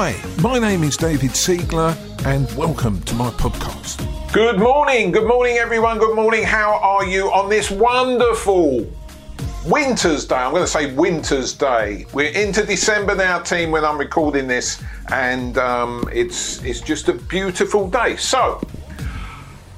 Hi, my name is David Siegler, and welcome to my podcast. Good morning, good morning, everyone. Good morning. How are you on this wonderful Winter's Day? I'm going to say Winter's Day. We're into December now, team, when I'm recording this, and um, it's it's just a beautiful day. So.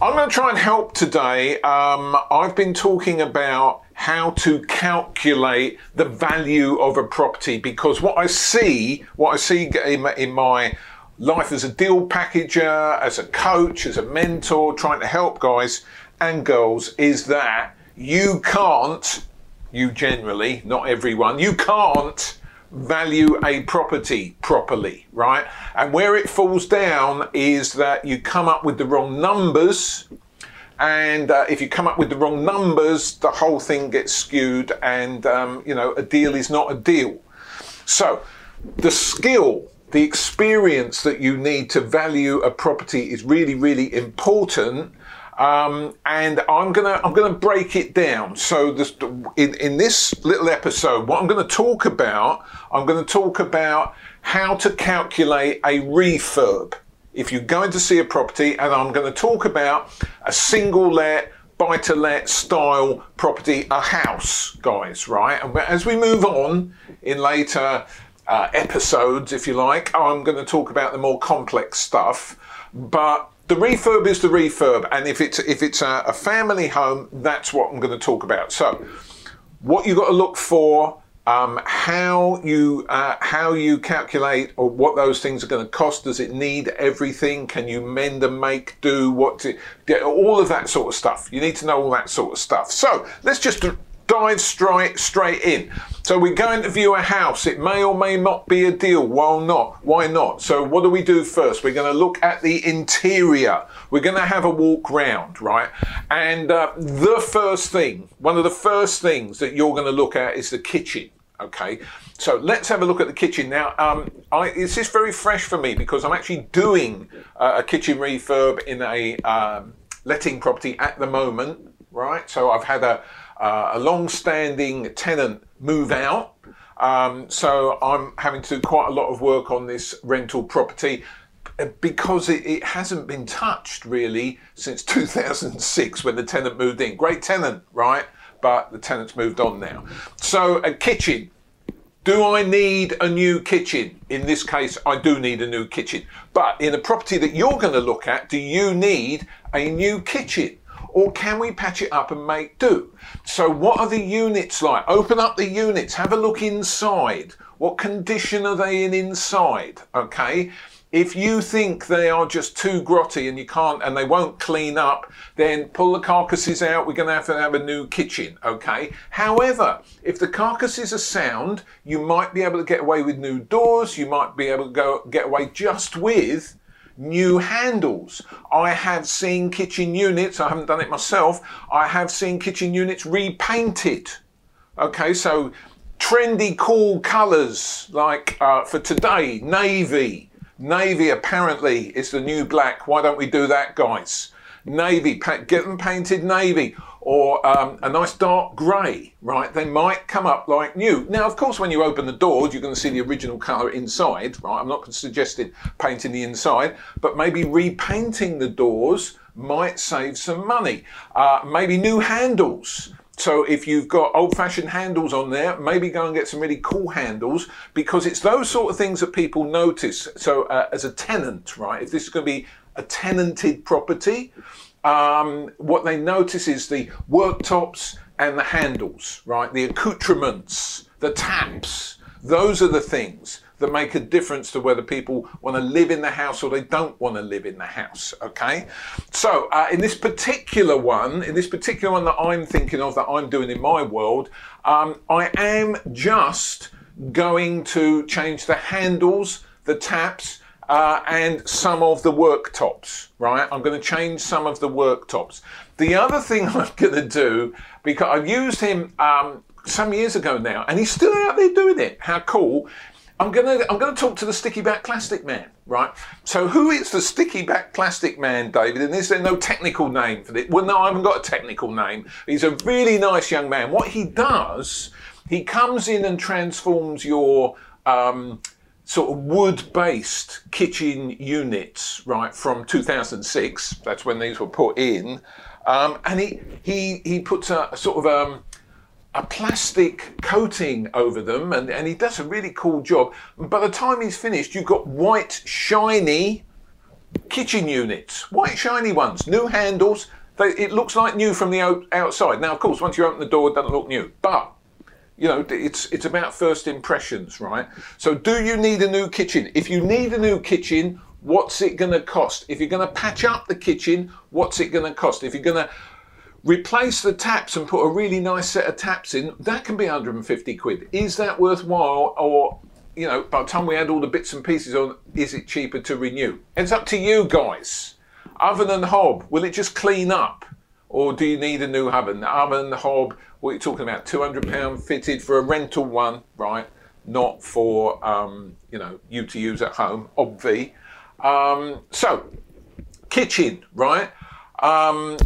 I'm going to try and help today. Um, I've been talking about how to calculate the value of a property because what I see, what I see in my, in my life as a deal packager, as a coach, as a mentor, trying to help guys and girls is that you can't, you generally, not everyone, you can't value a property properly, right? And where it falls down is that you come up with the wrong numbers. And uh, if you come up with the wrong numbers, the whole thing gets skewed, and um, you know a deal is not a deal. So, the skill, the experience that you need to value a property is really, really important. Um, and I'm gonna I'm gonna break it down. So this, in in this little episode, what I'm going to talk about, I'm going to talk about how to calculate a refurb. If you're going to see a property, and I'm going to talk about a single let buy to let style property, a house, guys, right? And as we move on in later uh, episodes, if you like, I'm going to talk about the more complex stuff. But the refurb is the refurb, and if it's if it's a, a family home, that's what I'm going to talk about. So, what you got to look for, um, how you uh, how you calculate or what those things are going to cost. Does it need everything? Can you mend and make do? What to, all of that sort of stuff. You need to know all that sort of stuff. So let's just dive straight straight in. So we're going to view a house. It may or may not be a deal. Why not? Why not? So what do we do first? We're going to look at the interior. We're going to have a walk round, right? And uh, the first thing, one of the first things that you're going to look at is the kitchen. Okay, so let's have a look at the kitchen now. Um, I, this is very fresh for me because I'm actually doing uh, a kitchen refurb in a um, letting property at the moment, right? So I've had a uh, a long-standing tenant move out. Um, so I'm having to do quite a lot of work on this rental property uh, because it, it, hasn't been touched really since 2006 when the tenant moved in. Great tenant, right? But the tenant's moved on now. So a kitchen. Do I need a new kitchen? In this case, I do need a new kitchen. But in a property that you're going to look at, do you need a new kitchen? or can we patch it up and make do? So, what are the units like? Open up the units, have a look inside. What condition are they in inside? Okay. If you think they are just too grotty and you can't and they won't clean up, then pull the carcasses out. We're going to have to have a new kitchen, okay? However, if the carcasses are sound, you might be able to get away with new doors. You might be able to go get away just with new handles. I have seen kitchen units, I haven't done it myself, I have seen kitchen units repainted. Okay, so trendy, cool colours like uh, for today, navy. Navy apparently is the new black. Why don't we do that, guys? Navy, get them painted navy or um, a nice dark grey, right? They might come up like new. Now, of course, when you open the doors, you're going to see the original colour inside, right? I'm not suggesting painting the inside, but maybe repainting the doors might save some money. Uh, maybe new handles. So if you've got old-fashioned handles on there, maybe go and get some really cool handles because it's those sort of things that people notice. So uh, as a tenant, right? If this is going to be a tenanted property, um, what they notice is the worktops and the handles, right? The accoutrements, the taps. Those are the things that make a difference to whether people want to live in the house or they don't want to live in the house. Okay, so uh, in this particular one, in this particular one that I'm thinking of, that I'm doing in my world, um, I am just going to change the handles, the taps, uh, and some of the worktops, right? I'm going to change some of the worktops. The other thing I'm going to do, because I've used him um, some years ago now, and he's still out there doing it. How cool! I'm gonna I'm gonna talk to the sticky back plastic man, right? So who is the sticky back plastic man, David? And is there no technical name for it? Well, no, I haven't got a technical name. He's a really nice young man. What he does, he comes in and transforms your um, sort of wood-based kitchen units, right, from 2006. That's when these were put in, um, and he he he puts a, a sort of um, a plastic coating over them, and, and he does a really cool job. By the time he's finished, you've got white, shiny kitchen units, white, shiny ones, new handles. They, it looks like new from the out, outside. Now, of course, once you open the door, it doesn't look new, but you know, it's it's about first impressions, right? So, do you need a new kitchen? If you need a new kitchen, what's it going to cost? If you're going to patch up the kitchen, what's it going to cost? If you're going to replace the taps and put a really nice set of taps in, that can be 150 quid. Is that worthwhile, or you know, by the time we add all the bits and pieces on, is it cheaper to renew? It's up to you guys. Oven and hob, will it just clean up? Or do you need a new oven? The oven, the hob, what are you talking about? £200 fitted for a rental one, right? Not for, um, you know, you to use at home, obvi. Um, so, kitchen, right? Um,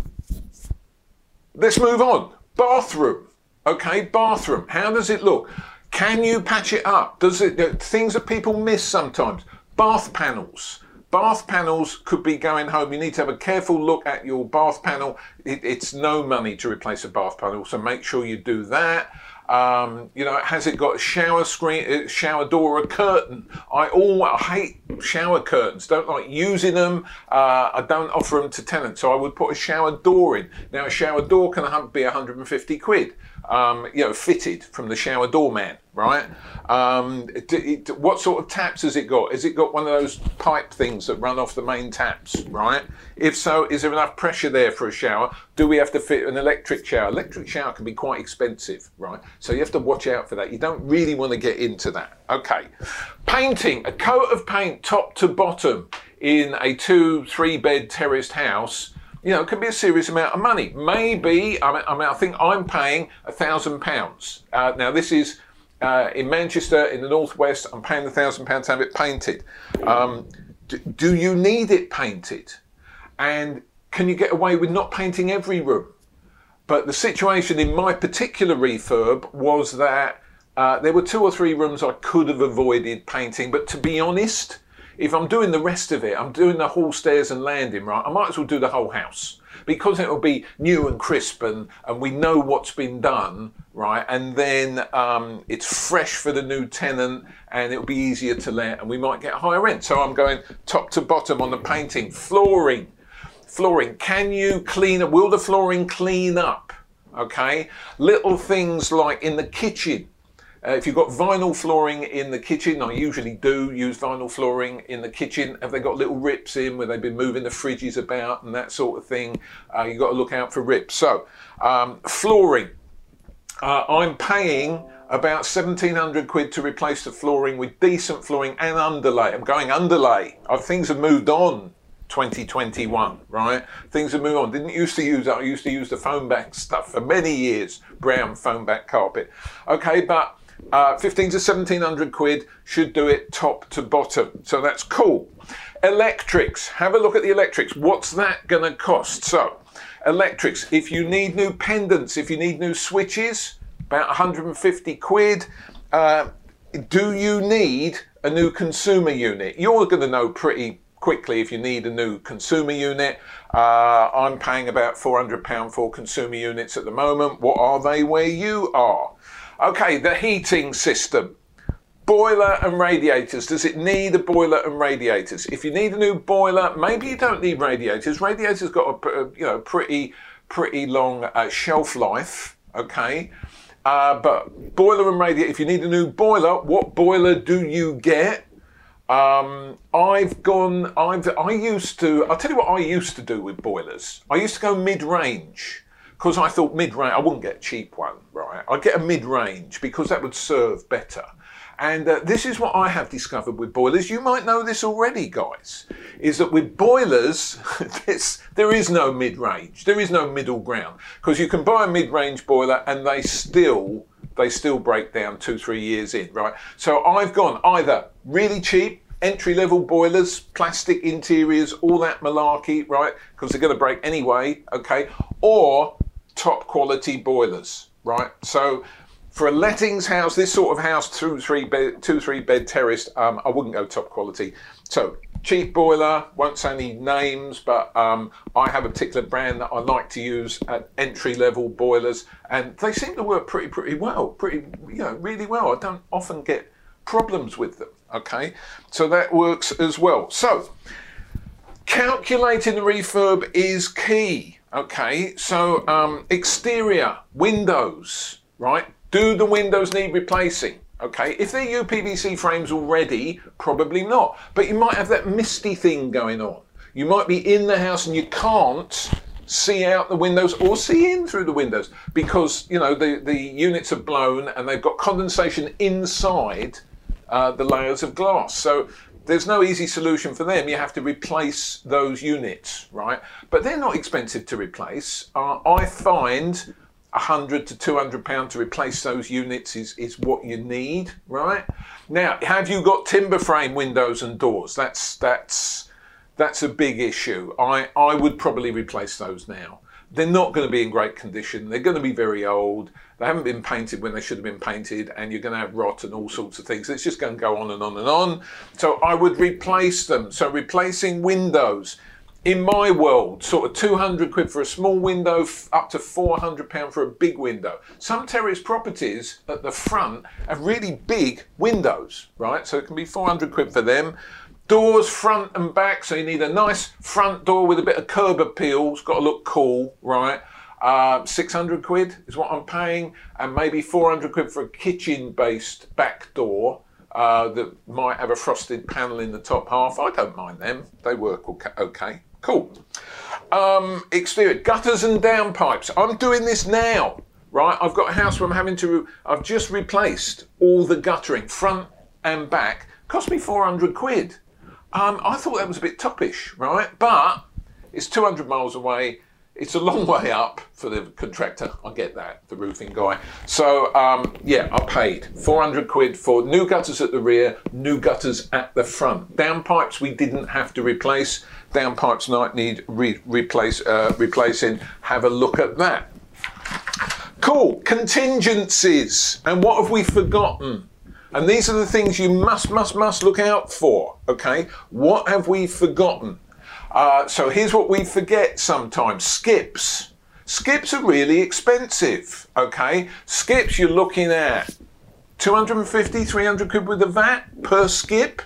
let's move on. Bathroom. Okay, bathroom. How does it look? Can you patch it up? Does it things that people miss sometimes? Bath panels bath panels could be going home. You need to have a careful look at your bath panel. It, it's no money to replace a bath panel, so make sure you do that. Um, you know, has it got a shower screen, shower door, or a curtain? I all I hate shower curtains. Don't like using them. Uh, I don't offer them to tenants, so I would put a shower door in. Now, a shower door can be 150 quid um, you know, fitted from the shower doorman, right? Um, what sort of taps has it got? Has it got one of those pipe things that run off the main taps, right? If so, is there enough pressure there for a shower? Do we have to fit an electric shower? Electric shower can be quite expensive, right? So you have to watch out for that. You don't really want to get into that. Okay. Painting, a coat of paint top to bottom in a two, three bed terraced house you know, it can be a serious amount of money. Maybe, I mean, I, mean, I think I'm paying a thousand pounds. Uh, now, this is uh, in Manchester, in the northwest. I'm paying a thousand pounds to have it painted. Um, do, do you need it painted? And can you get away with not painting every room? But the situation in my particular refurb was that uh, there were two or three rooms I could have avoided painting. But to be honest, if I'm doing the rest of it, I'm doing the hall stairs and landing, right? I might as well do the whole house because it will be new and crisp and, and we know what's been done, right? And then um, it's fresh for the new tenant and it'll be easier to let and we might get higher rent. So I'm going top to bottom on the painting. Flooring. Flooring. Can you clean up? Will the flooring clean up? Okay. Little things like in the kitchen uh, if you've got vinyl flooring in the kitchen, I usually do use vinyl flooring in the kitchen. Have they got little rips in where they've been moving the fridges about and that sort of thing? Uh, you've got to look out for rips. So, um, flooring. Uh, I'm paying about 1700 quid to replace the flooring with decent flooring and underlay. I'm going underlay. Uh, things have moved on 2021, right? Things have moved on. Didn't used to use that. I used to use the foam back stuff for many years, brown foam back carpet. Okay, but uh, 15 to 1700 quid should do it top to bottom. So that's cool. Electrics. Have a look at the electrics. What's that to cost? So, electrics. If you need new pendants, if you need new switches, about 150 quid. Uh, do you need a new consumer unit? You're to know pretty quickly if you need a new consumer unit. Uh, I'm paying about £400 for consumer units at the moment. What are they where you are? Okay, the heating system. Boiler and radiators. Does it need a boiler and radiators? If you need a new boiler, maybe you don't need radiators. Radiators got a, you know pretty pretty long uh, shelf life. Okay, uh, but boiler and radiator. If you need a new boiler, what boiler do you get? Um, I've gone. I've. I used to. I'll tell you what I used to do with boilers. I used to go mid-range because I thought mid-range, I wouldn't get a cheap one, right? I'd get a mid-range because that would serve better. And uh, this is what I have discovered with boilers. You might know this already, guys. Is that with boilers, there is no mid-range. There is no middle ground because you can buy a mid-range boiler and they still they still break down two three years in, right? So I've gone either really cheap entry level boilers, plastic interiors, all that malarkey, right? Because they're going to break anyway, okay? Or top quality boilers, right? So for a lettings house, this sort of house, two, three bed, two, three bed terraced, um, I wouldn't go top quality. So cheap boiler, won't say any names, but um, I have a particular brand that I like to use at entry level boilers, and they seem to work pretty, pretty well, pretty, you know, really well. I don't often get problems with them. Okay, so that works as well. So calculating the refurb is key. Okay, so um, exterior windows, right? Do the windows need replacing? Okay, if they're UPVC frames already, probably not. But you might have that misty thing going on. You might be in the house and you can't see out the windows or see in through the windows because you know the, the units are blown and they've got condensation inside uh, the layers of glass. So there's no easy solution for them. You have to replace those units, right? But they're not expensive to replace. Uh, I find 100 to 200 pound to replace those units is, is what you need, right? Now, have you got timber frame windows and doors? That's that's that's a big issue. I, I would probably replace those now. They're not going to be in great condition. They're going to be very old. They haven't been painted when they should have been painted, and you're going to have rot and all sorts of things. It's just going to go on and on and on. So I would replace them. So replacing windows in my world, sort of 200 quid for a small window, up to 400 pound for a big window. Some terrace properties at the front have really big windows, right? So it can be 400 quid for them. Doors front and back, so you need a nice front door with a bit of curb appeal. It's got to look cool, right? Uh, 600 quid is what I'm paying, and maybe 400 quid for a kitchen based back door. Uh, that might have a frosted panel in the top half. I don't mind them, they work okay. Cool. Um, exterior gutters and downpipes. I'm doing this now, right? I've got a house where I'm having to. I've just replaced all the guttering, front and back. Cost me 400 quid. Um, I thought that was a bit toppish, right? But it's 200 miles away. It's a long way up for the contractor. I get that, the roofing guy. So um, yeah, I paid 400 quid for new gutters at the rear, new gutters at the front. Downpipes we didn't have to replace. Downpipes might need re- replace uh, replacing. Have a look at that. Cool. Contingencies. And what have we forgotten? And these are the things you must, must, must look out for. Okay. What have we forgotten? Uh, so here's what we forget sometimes skips. Skips are really expensive, okay? Skips you're looking at 250, 300 quid with the VAT per skip.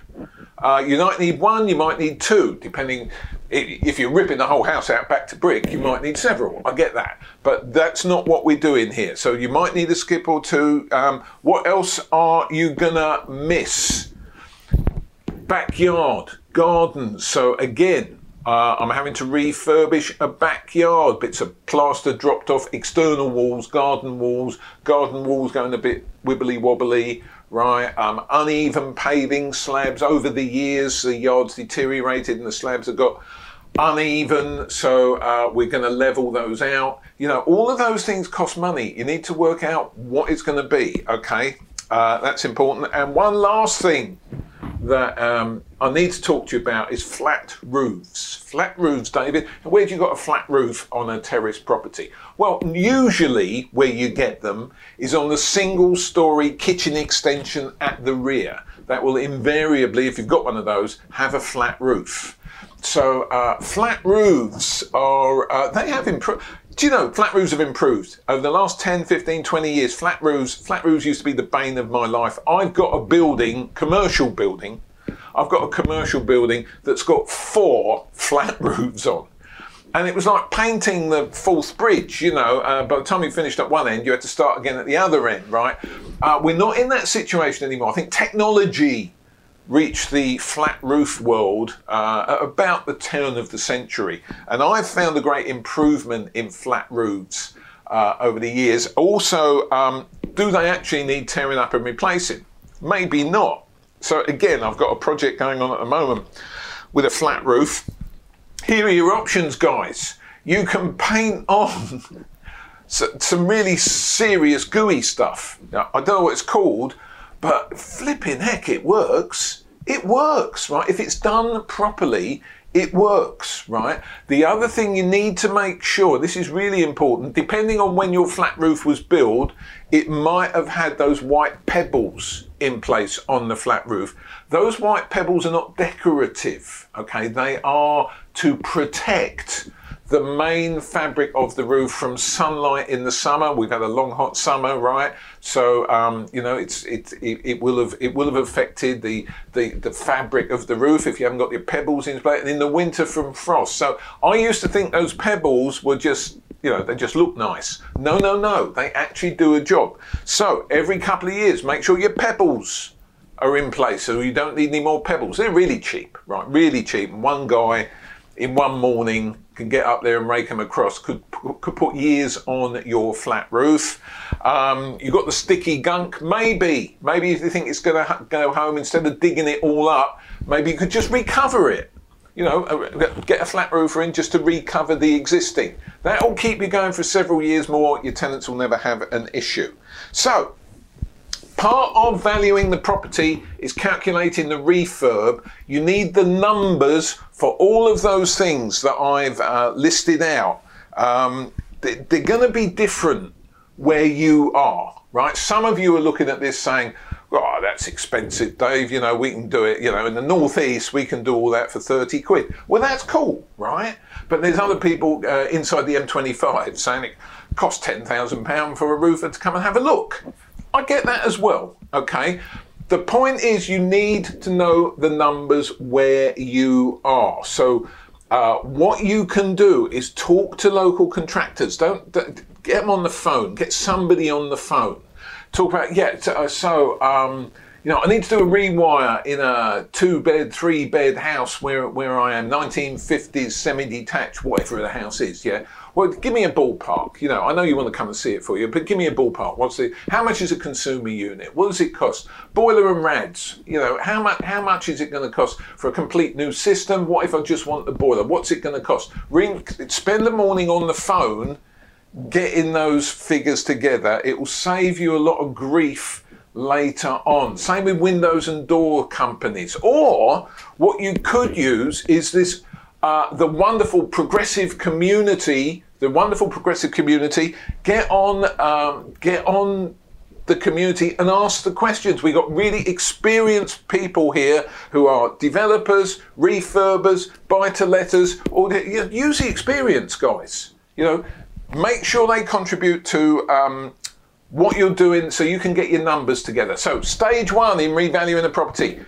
Uh, you might need one, you might need two, depending. If you're ripping the whole house out back to brick, you might need several. I get that. But that's not what we're doing here. So you might need a skip or two. Um, what else are you going to miss? Backyard, gardens. So again, uh, I'm having to refurbish a backyard, bits of plaster dropped off, external walls, garden walls, garden walls going a bit wibbly wobbly, right? Um, uneven paving slabs over the years, the yard's deteriorated and the slabs have got uneven, so uh, we're going to level those out. You know, all of those things cost money. You need to work out what it's going to be, okay? Uh, that's important. And one last thing that um, I need to talk to you about is flat roofs. Flat roofs, David. Where do you got a flat roof on a terrace property? Well, usually where you get them is on the single story kitchen extension at the rear. That will invariably, if you've got one of those, have a flat roof. So uh, flat roofs are, uh, they have improved do you know flat roofs have improved? Over the last 10 15 20 years flat roofs flat roofs used to be the bane of my life. I've got a building commercial building i've got a commercial building that's got four flat roofs on. And it was like painting the Forth Bridge you know uh, by the time you finished at one end you had to start again at the other end right? Uh, we're not in that situation anymore. I think technology reached the flat roof world uh, at about the turn of the century. And I've found a great improvement in flat roofs uh, over the years. Also, um, do they actually need tearing up and replacing? Maybe not. So, again, I've got a project going on at the moment with a flat roof. Here are your options, guys. You can paint on some really serious gooey stuff. Now, I don't know what it's called, but flipping heck, it works. It works, right? If it's done properly, it works, right? The other thing you need to make sure, this is really important, depending on when your flat roof was built, it might have had those white pebbles in place on the flat roof. Those white pebbles are not decorative, okay? They are to protect the main fabric of the roof from sunlight in the summer. We've had a long hot summer, right? So um, you know it's it, it, it will have it will have affected the, the the fabric of the roof if you haven't got your pebbles in place. And in the winter from frost. So I used to think those pebbles were just you know, they just look nice. No, no, no. They actually do a job. So every couple of years, make sure your pebbles are in place so you don't need any more pebbles. They're really cheap, right? Really cheap. One guy in one morning can get up there and rake them across. Could could put years on your flat roof. Um, you've got the sticky gunk. Maybe maybe if you think it's going to go home instead of digging it all up, maybe you could just recover it. You know, uh, get a flat roofer in just to recover the existing. That'll keep you going for several years more. Your tenants will never have an issue. So Part of valuing the property is calculating the refurb. You need the numbers for all of those things that I've uh, listed out. Um, they're going to be different where you are, right? Some of you are looking at this saying, oh, that's expensive, Dave. You know, we can do it. You know, in the northeast, we can do all that for 30 quid. Well, that's cool, right? But there's other people uh, inside the M25 saying it costs £10,000 for a roofer to come and have a look. I get that as well, okay? The point is, you need to know the numbers where you are. So, uh, what you can do is talk to local contractors. Don't, don't, get them on the phone. Get somebody on the phone. Talk about yeah. So, so um, you know, I need to do a rewire in a two-bed, three-bed house where where I am, 1950s semi-detached, whatever the house is. Yeah, well, give me a ballpark. You know, I know you want to come and see it for you, but give me a ballpark. What's the? How much is a consumer unit? What does it cost? Boiler and rads. You know, how much? How much is it going to cost for a complete new system? What if I just want the boiler? What's it going to cost? Ring. Spend the morning on the phone, getting those figures together. It will save you a lot of grief later on. Same with windows and door companies. Or what you could use is this uh, the wonderful progressive community the wonderful progressive community, get on, um, get on the community and ask the questions. We've got really experienced people here who are developers, refurbers, buy to letters, or use the experience, guys. You know, make sure they contribute to um, what you're doing so you can get your numbers together. So, stage one in revaluing a property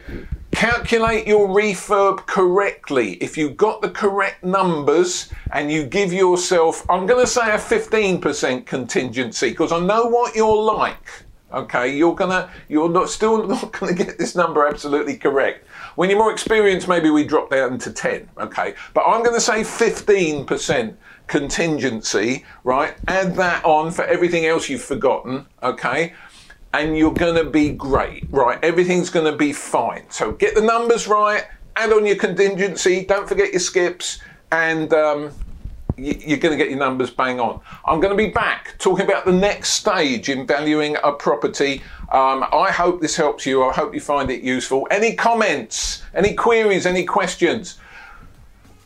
calculate your refurb correctly. If you've got the correct numbers and you give yourself, I'm going to say a 15% contingency because I know what you're like. Okay, you're gonna, you're not still not gonna get this number absolutely correct. When you're more experienced, maybe we drop down to 10. Okay, but I'm going to say 15% contingency. Right, add that on for everything else you've forgotten. Okay, and you're going to be great, right? Everything's going to be fine. So get the numbers right, add on your contingency, don't forget your skips, and um, you're going to get your numbers bang on. I'm going to be back talking about the next stage in valuing a property. Um, I hope this helps you. I hope you find it useful. Any comments, any queries, any questions?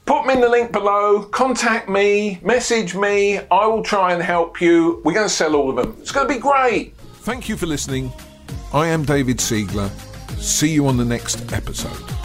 Put them in the link below, contact me, message me, I will try and help you. We're going to sell all of them. It's going to be great. Thank you for listening. I am David Siegler. See you on the next episode.